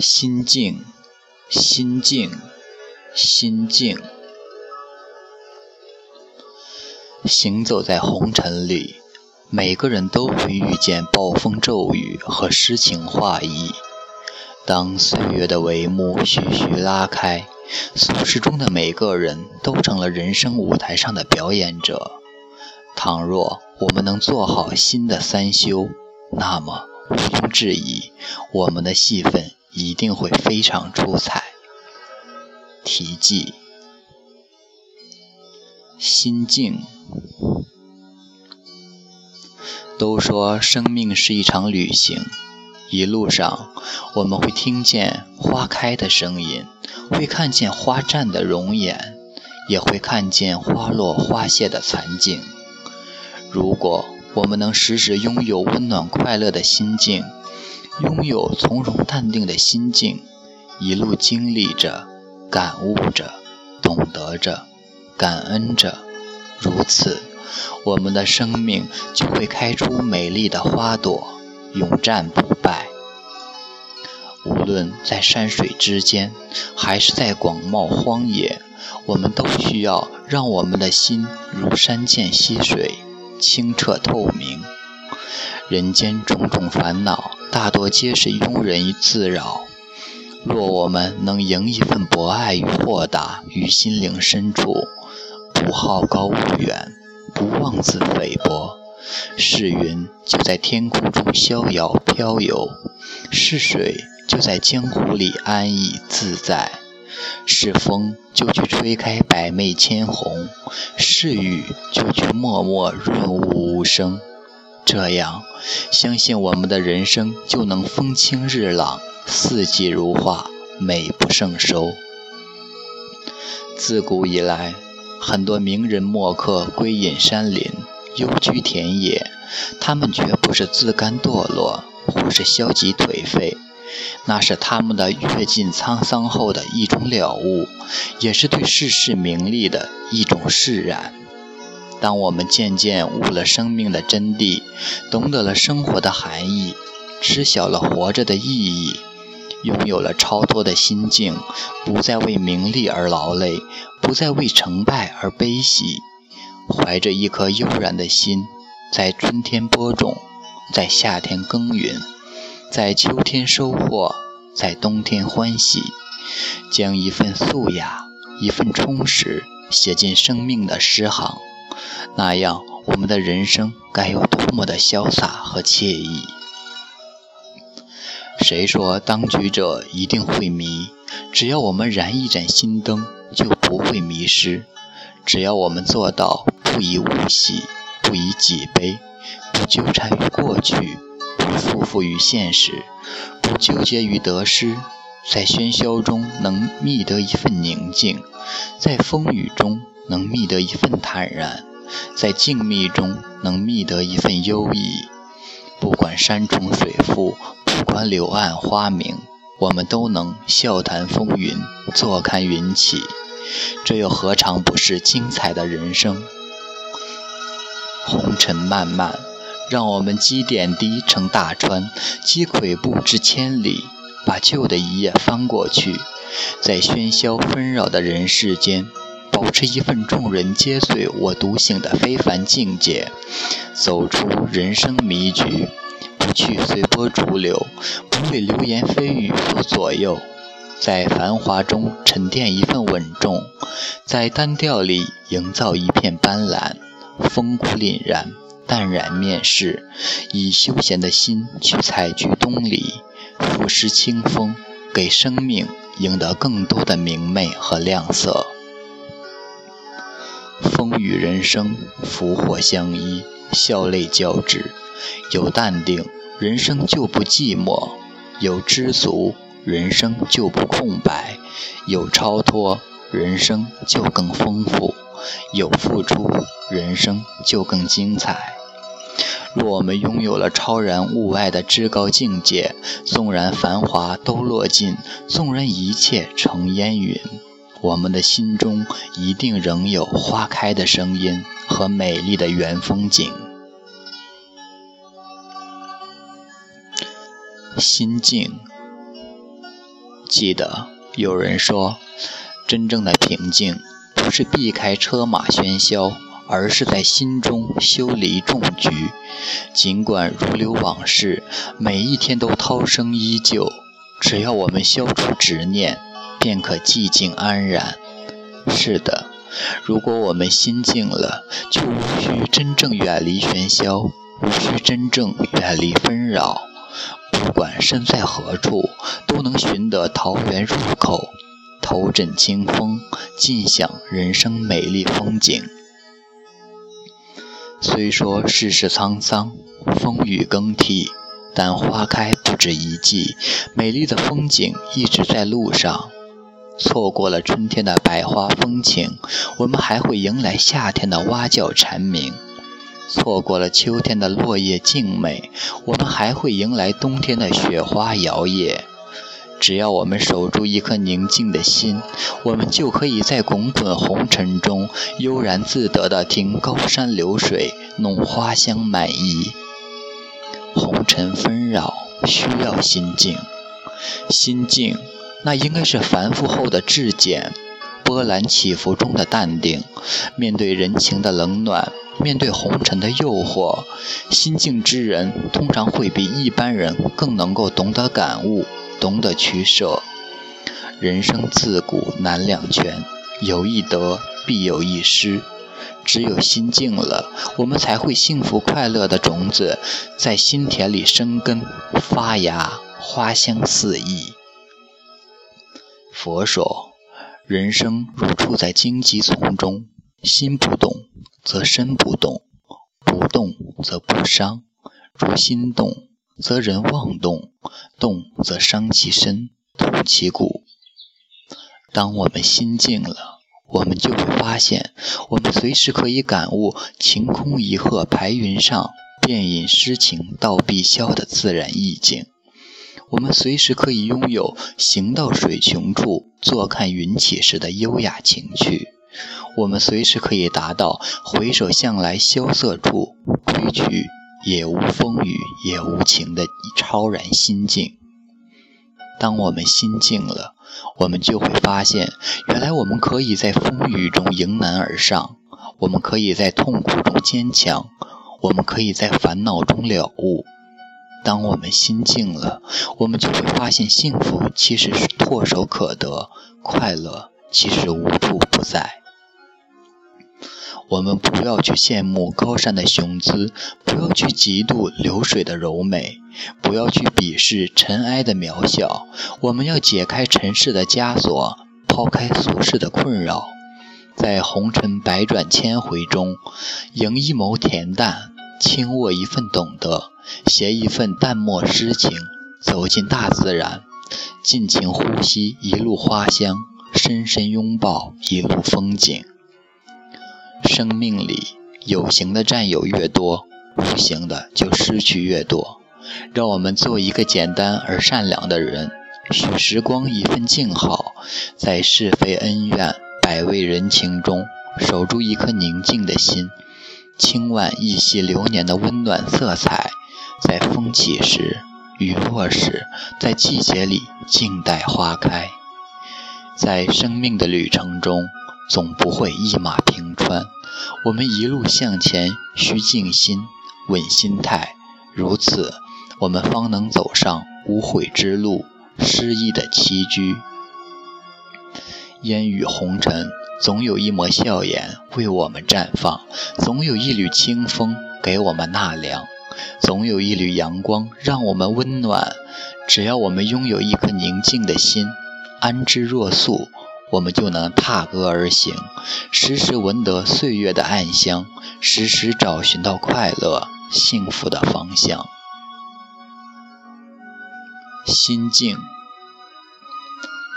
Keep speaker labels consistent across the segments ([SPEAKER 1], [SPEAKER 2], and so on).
[SPEAKER 1] 心静，心静，心静。行走在红尘里，每个人都会遇见暴风骤雨和诗情画意。当岁月的帷幕徐徐拉开，俗世中的每个人都成了人生舞台上的表演者。倘若我们能做好新的三修，那么毋庸置疑，我们的戏份。一定会非常出彩。题记：心境。都说生命是一场旅行，一路上我们会听见花开的声音，会看见花绽的容颜，也会看见花落花谢的残景。如果我们能时时拥有温暖快乐的心境，拥有从容淡定的心境，一路经历着，感悟着，懂得着，感恩着，如此，我们的生命就会开出美丽的花朵，永战不败。无论在山水之间，还是在广袤荒野，我们都需要让我们的心如山涧溪水，清澈透明。人间种种烦恼。大多皆是庸人自扰。若我们能迎一份博爱与豁达于心灵深处，不好高骛远，不妄自菲薄，是云就在天空中逍遥飘游，是水就在江湖里安逸自在，是风就去吹开百媚千红，是雨就去默默润物无声。这样，相信我们的人生就能风清日朗，四季如画，美不胜收。自古以来，很多名人墨客归隐山林，幽居田野，他们绝不是自甘堕落，或是消极颓废，那是他们的阅尽沧桑后的一种了悟，也是对世事名利的一种释然。当我们渐渐悟了生命的真谛，懂得了生活的含义，知晓了活着的意义，拥有了超脱的心境，不再为名利而劳累，不再为成败而悲喜，怀着一颗悠然的心，在春天播种，在夏天耕耘，在秋天收获，在冬天欢喜，将一份素雅，一份充实写进生命的诗行。那样，我们的人生该有多么的潇洒和惬意？谁说当局者一定会迷？只要我们燃一盏心灯，就不会迷失。只要我们做到不以物喜，不以己悲，不纠缠于过去，不束缚于现实，不纠结于得失，在喧嚣中能觅得一份宁静，在风雨中能觅得一份坦然。在静谧中能觅得一份幽意，不管山重水复，不管柳暗花明，我们都能笑谈风云，坐看云起。这又何尝不是精彩的人生？红尘漫漫，让我们积点滴成大川，积跬步至千里，把旧的一页翻过去，在喧嚣纷扰的人世间。保持一份众人皆醉我独醒的非凡境界，走出人生迷局，不去随波逐流，不为流言蜚语所左右，在繁华中沉淀一份稳重，在单调里营造一片斑斓，风骨凛然，淡然面世，以休闲的心去采菊东篱，俯视清风，给生命赢得更多的明媚和亮色。风雨人生，福祸相依，笑泪交织。有淡定，人生就不寂寞；有知足，人生就不空白；有超脱，人生就更丰富；有付出，人生就更精彩。若我们拥有了超然物外的至高境界，纵然繁华都落尽，纵然一切成烟云。我们的心中一定仍有花开的声音和美丽的原风景。心静，记得有人说，真正的平静不是避开车马喧嚣，而是在心中修篱种菊。尽管如流往事，每一天都涛声依旧，只要我们消除执念，便可寂静安然。是的，如果我们心静了，就无需真正远离喧嚣，无需真正远离纷扰。不管身在何处，都能寻得桃源入口，头枕清风，尽享人生美丽风景。虽说世事沧桑，风雨更替，但花开不止一季，美丽的风景一直在路上。错过了春天的百花风情，我们还会迎来夏天的蛙叫蝉鸣；错过了秋天的落叶静美，我们还会迎来冬天的雪花摇曳。只要我们守住一颗宁静的心，我们就可以在滚滚红尘中悠然自得地听高山流水，弄花香满溢。红尘纷扰，需要心静，心静。那应该是繁复后的质简，波澜起伏中的淡定。面对人情的冷暖，面对红尘的诱惑，心静之人通常会比一般人更能够懂得感悟，懂得取舍。人生自古难两全，有一得必有一失。只有心静了，我们才会幸福快乐的种子在心田里生根发芽，花香四溢。佛说：“人生如处在荆棘丛中，心不动则身不动，不动则不伤；如心动，则人妄动，动则伤其身，痛其骨。当我们心静了，我们就会发现，我们随时可以感悟‘晴空一鹤排云上，便引诗情到碧霄’的自然意境。”我们随时可以拥有“行到水穷处，坐看云起时”的优雅情趣；我们随时可以达到“回首向来萧瑟处，归去，也无风雨也无晴”的超然心境。当我们心静了，我们就会发现，原来我们可以在风雨中迎难而上，我们可以在痛苦中坚强，我们可以在烦恼中了悟。当我们心静了，我们就会发现幸福其实是唾手可得，快乐其实无处不在。我们不要去羡慕高山的雄姿，不要去嫉妒流水的柔美，不要去鄙视尘埃的渺小。我们要解开尘世的枷锁，抛开俗世的困扰，在红尘百转千回中，迎一眸恬淡。轻握一份懂得，携一份淡漠诗情，走进大自然，尽情呼吸一路花香，深深拥抱一路风景。生命里有形的占有越多，无形的就失去越多。让我们做一个简单而善良的人，许时光一份静好，在是非恩怨、百味人情中，守住一颗宁静的心。轻挽一袭流年的温暖色彩，在风起时，雨落时，在季节里静待花开。在生命的旅程中，总不会一马平川。我们一路向前，需静心、稳心态，如此，我们方能走上无悔之路，诗意的栖居。烟雨红尘。总有一抹笑颜为我们绽放，总有一缕清风给我们纳凉，总有一缕阳光让我们温暖。只要我们拥有一颗宁静的心，安之若素，我们就能踏歌而行，时时闻得岁月的暗香，时时找寻到快乐、幸福的方向。心静，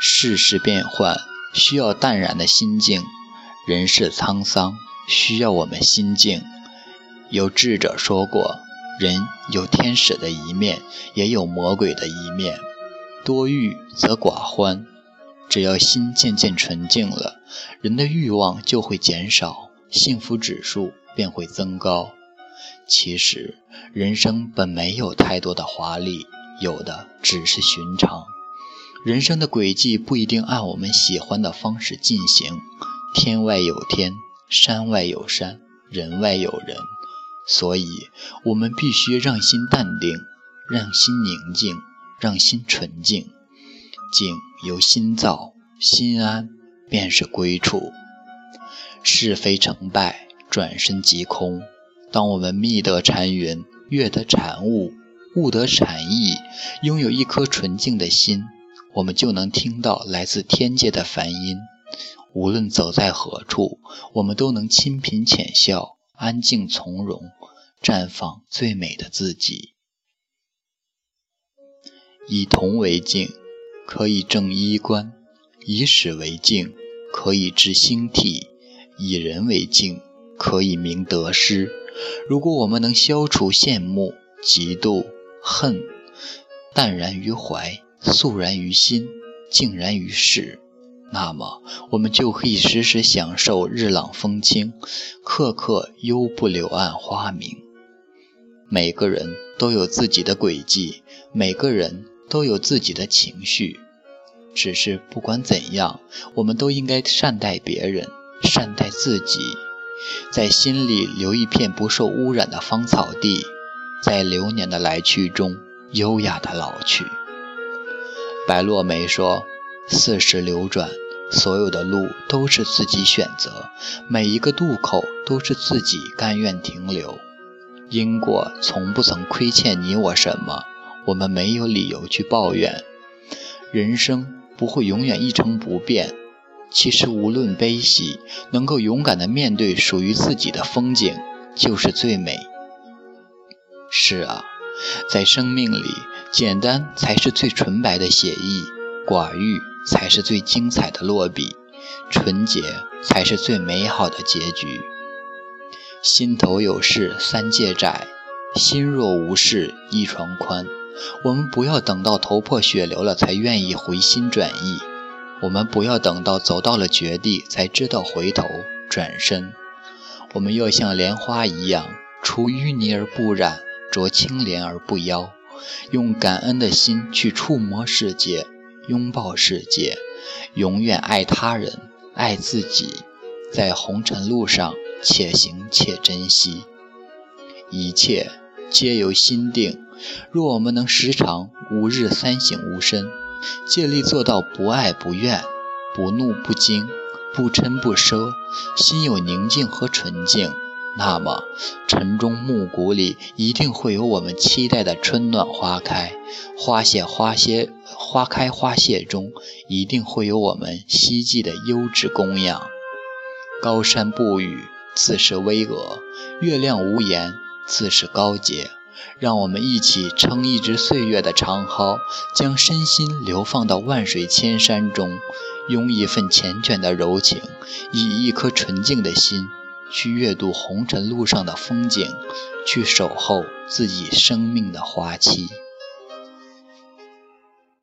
[SPEAKER 1] 世事变幻。需要淡然的心境，人世沧桑，需要我们心静。有智者说过，人有天使的一面，也有魔鬼的一面。多欲则寡欢，只要心渐渐纯净了，人的欲望就会减少，幸福指数便会增高。其实，人生本没有太多的华丽，有的只是寻常。人生的轨迹不一定按我们喜欢的方式进行，天外有天，山外有山，人外有人，所以我们必须让心淡定，让心宁静，让心纯净。静由心造，心安便是归处。是非成败，转身即空。当我们觅得禅云，悦得禅悟，悟得禅意，拥有一颗纯净的心，我们就能听到来自天界的梵音。无论走在何处，我们都能清贫浅笑，安静从容，绽放最美的自己。以铜为镜，可以正衣冠；以史为镜，可以知兴替；以人为镜，可以明得失。如果我们能消除羡慕、嫉妒、恨，淡然于怀，肃然于心，静然于世，那么我们就可以时时享受日朗风清，刻刻悠不柳暗花明。每个人都有自己的轨迹，每个人都有自己的情绪，只是不管怎样，我们都应该善待别人，善待自己。在心里留一片不受污染的芳草地，在流年的来去中优雅的老去。白落梅说：“四时流转，所有的路都是自己选择，每一个渡口都是自己甘愿停留。因果从不曾亏欠你我什么，我们没有理由去抱怨。人生不会永远一成不变。”其实，无论悲喜，能够勇敢地面对属于自己的风景，就是最美。是啊，在生命里，简单才是最纯白的写意，寡欲才是最精彩的落笔，纯洁才是最美好的结局。心头有事三界窄，心若无事一床宽。我们不要等到头破血流了，才愿意回心转意。我们不要等到走到了绝地才知道回头转身，我们要像莲花一样，出淤泥而不染，濯清涟而不妖，用感恩的心去触摸世界，拥抱世界，永远爱他人，爱自己，在红尘路上且行且珍惜，一切皆由心定。若我们能时常五日三省吾身。借力做到不爱不怨，不怒不惊，不嗔不奢，心有宁静和纯净，那么晨钟暮鼓里一定会有我们期待的春暖花开，花谢花谢花开花谢中一定会有我们希冀的优质供养。高山不语，自是巍峨；月亮无言，自是高洁。让我们一起撑一支岁月的长篙，将身心流放到万水千山中，用一份缱绻的柔情，以一颗纯净的心，去阅读红尘路上的风景，去守候自己生命的花期。